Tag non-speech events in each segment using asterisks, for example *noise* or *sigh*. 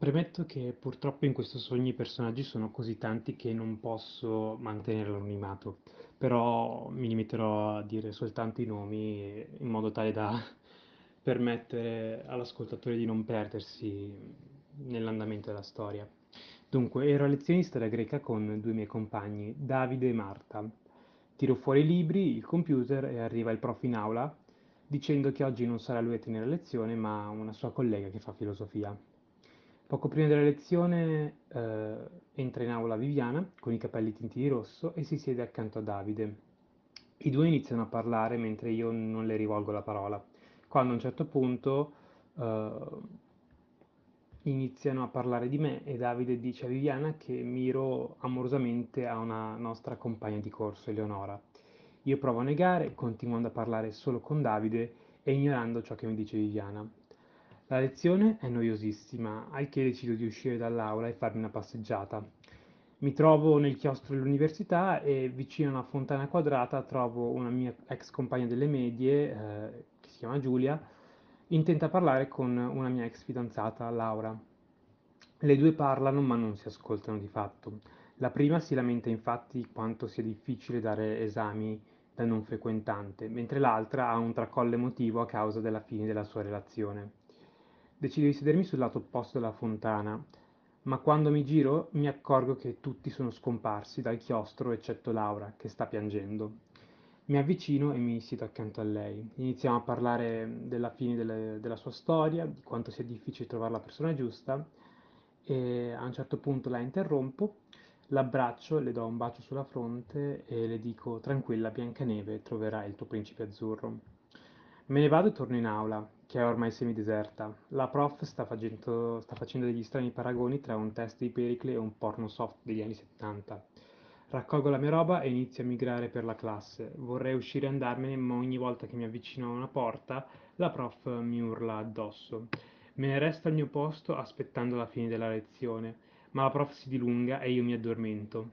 Premetto che purtroppo in questo sogno i personaggi sono così tanti che non posso mantenere l'anonimato, però mi limiterò a dire soltanto i nomi in modo tale da *laughs* permettere all'ascoltatore di non perdersi nell'andamento della storia. Dunque, ero a lezione di storia greca con due miei compagni, Davide e Marta. Tiro fuori i libri, il computer e arriva il prof in aula dicendo che oggi non sarà lui a tenere lezione, ma una sua collega che fa filosofia. Poco prima della lezione eh, entra in aula Viviana con i capelli tinti di rosso e si siede accanto a Davide. I due iniziano a parlare mentre io non le rivolgo la parola. Quando a un certo punto eh, iniziano a parlare di me e Davide dice a Viviana che miro amorosamente a una nostra compagna di corso, Eleonora. Io provo a negare, continuando a parlare solo con Davide e ignorando ciò che mi dice Viviana. La lezione è noiosissima, al che decido di uscire dall'aula e farmi una passeggiata. Mi trovo nel chiostro dell'università e vicino a una fontana quadrata trovo una mia ex compagna delle medie, eh, che si chiama Giulia, intenta parlare con una mia ex fidanzata, Laura. Le due parlano ma non si ascoltano di fatto. La prima si lamenta infatti quanto sia difficile dare esami da non frequentante, mentre l'altra ha un tracollo emotivo a causa della fine della sua relazione. Decido di sedermi sul lato opposto della fontana, ma quando mi giro mi accorgo che tutti sono scomparsi dal chiostro eccetto Laura, che sta piangendo. Mi avvicino e mi siedo accanto a lei. Iniziamo a parlare della fine delle, della sua storia, di quanto sia difficile trovare la persona giusta e a un certo punto la interrompo, l'abbraccio, le do un bacio sulla fronte e le dico tranquilla Biancaneve, troverai il tuo principe azzurro. Me ne vado e torno in aula che è ormai semideserta. La prof sta facendo, sta facendo degli strani paragoni tra un test di Pericle e un porno soft degli anni 70. Raccolgo la mia roba e inizio a migrare per la classe. Vorrei uscire e andarmene, ma ogni volta che mi avvicino a una porta, la prof mi urla addosso. Me ne resto al mio posto aspettando la fine della lezione, ma la prof si dilunga e io mi addormento.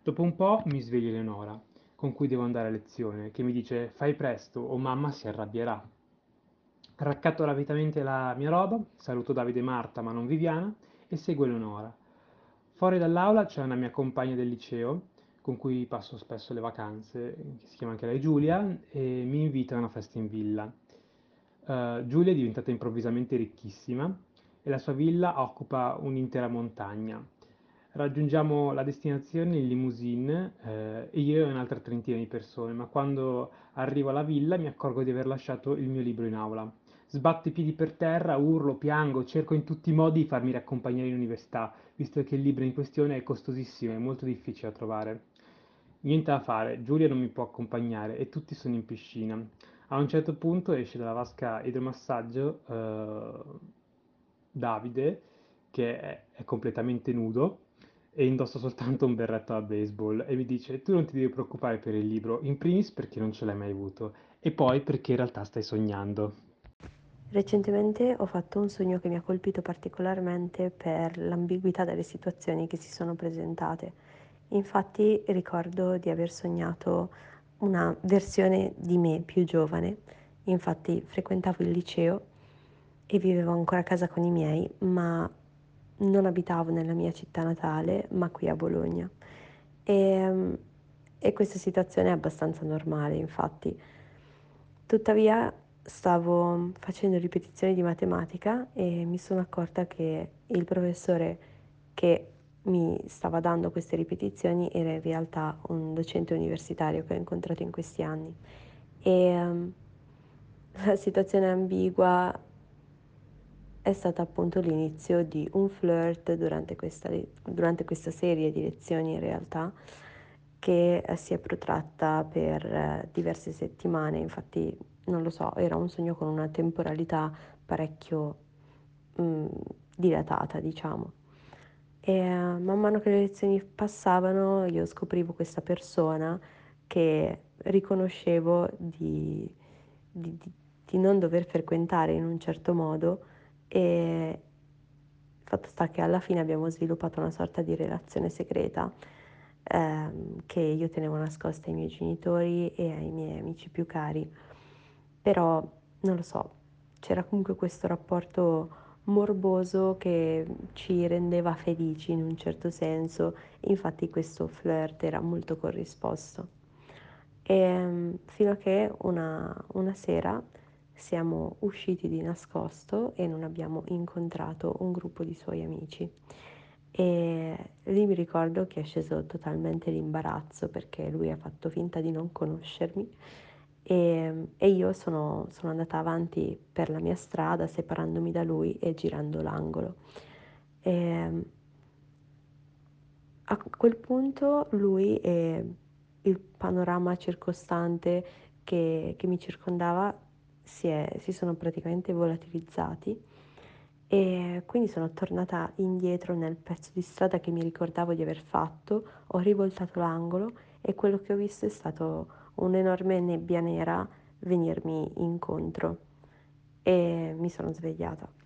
Dopo un po' mi sveglia Eleonora, con cui devo andare a lezione, che mi dice fai presto o mamma si arrabbierà. Raccatto rapidamente la mia roba, saluto Davide e Marta ma non Viviana e seguo Eleonora. Fuori dall'aula c'è una mia compagna del liceo con cui passo spesso le vacanze, che si chiama anche lei Giulia, e mi invita a una festa in villa. Uh, Giulia è diventata improvvisamente ricchissima e la sua villa occupa un'intera montagna. Raggiungiamo la destinazione in limousine eh, e io e un'altra trentina di persone, ma quando arrivo alla villa mi accorgo di aver lasciato il mio libro in aula. Sbatto i piedi per terra, urlo, piango, cerco in tutti i modi di farmi riaccompagnare in università, visto che il libro in questione è costosissimo e molto difficile da trovare. Niente da fare, Giulia non mi può accompagnare e tutti sono in piscina. A un certo punto esce dalla vasca idromassaggio eh, Davide, che è, è completamente nudo, e indossa soltanto un berretto da baseball e mi dice tu non ti devi preoccupare per il libro, in primis perché non ce l'hai mai avuto e poi perché in realtà stai sognando. Recentemente ho fatto un sogno che mi ha colpito particolarmente per l'ambiguità delle situazioni che si sono presentate. Infatti ricordo di aver sognato una versione di me più giovane, infatti frequentavo il liceo e vivevo ancora a casa con i miei, ma non abitavo nella mia città natale, ma qui a Bologna. E, e questa situazione è abbastanza normale, infatti. Tuttavia stavo facendo ripetizioni di matematica e mi sono accorta che il professore che mi stava dando queste ripetizioni era in realtà un docente universitario che ho incontrato in questi anni. E um, la situazione ambigua è stata appunto l'inizio di un flirt durante questa, durante questa serie di lezioni in realtà che si è protratta per eh, diverse settimane, infatti non lo so, era un sogno con una temporalità parecchio mh, mm, dilatata, diciamo. E uh, man mano che le lezioni passavano io scoprivo questa persona che riconoscevo di, di, di non dover frequentare in un certo modo e il fatto sta che alla fine abbiamo sviluppato una sorta di relazione segreta ehm, che io tenevo nascosta ai miei genitori e ai miei amici più cari però non lo so, c'era comunque questo rapporto morboso che ci rendeva felici in un certo senso, infatti questo flirt era molto corrisposto. E fino a che una, una sera siamo usciti di nascosto e non abbiamo incontrato un gruppo di suoi amici. E lì mi ricordo che è sceso totalmente l'imbarazzo perché lui ha fatto finta di non conoscermi e, e io sono, sono, andata avanti per la mia strada separandomi da lui e girando l'angolo. E a quel punto lui e il panorama circostante che, che mi circondava si, è, si sono praticamente volatilizzati e quindi sono tornata indietro nel pezzo di strada che mi ricordavo di aver fatto, ho rivoltato l'angolo e quello che ho visto è stato un'enorme nebbia nera venirmi incontro e mi sono svegliata.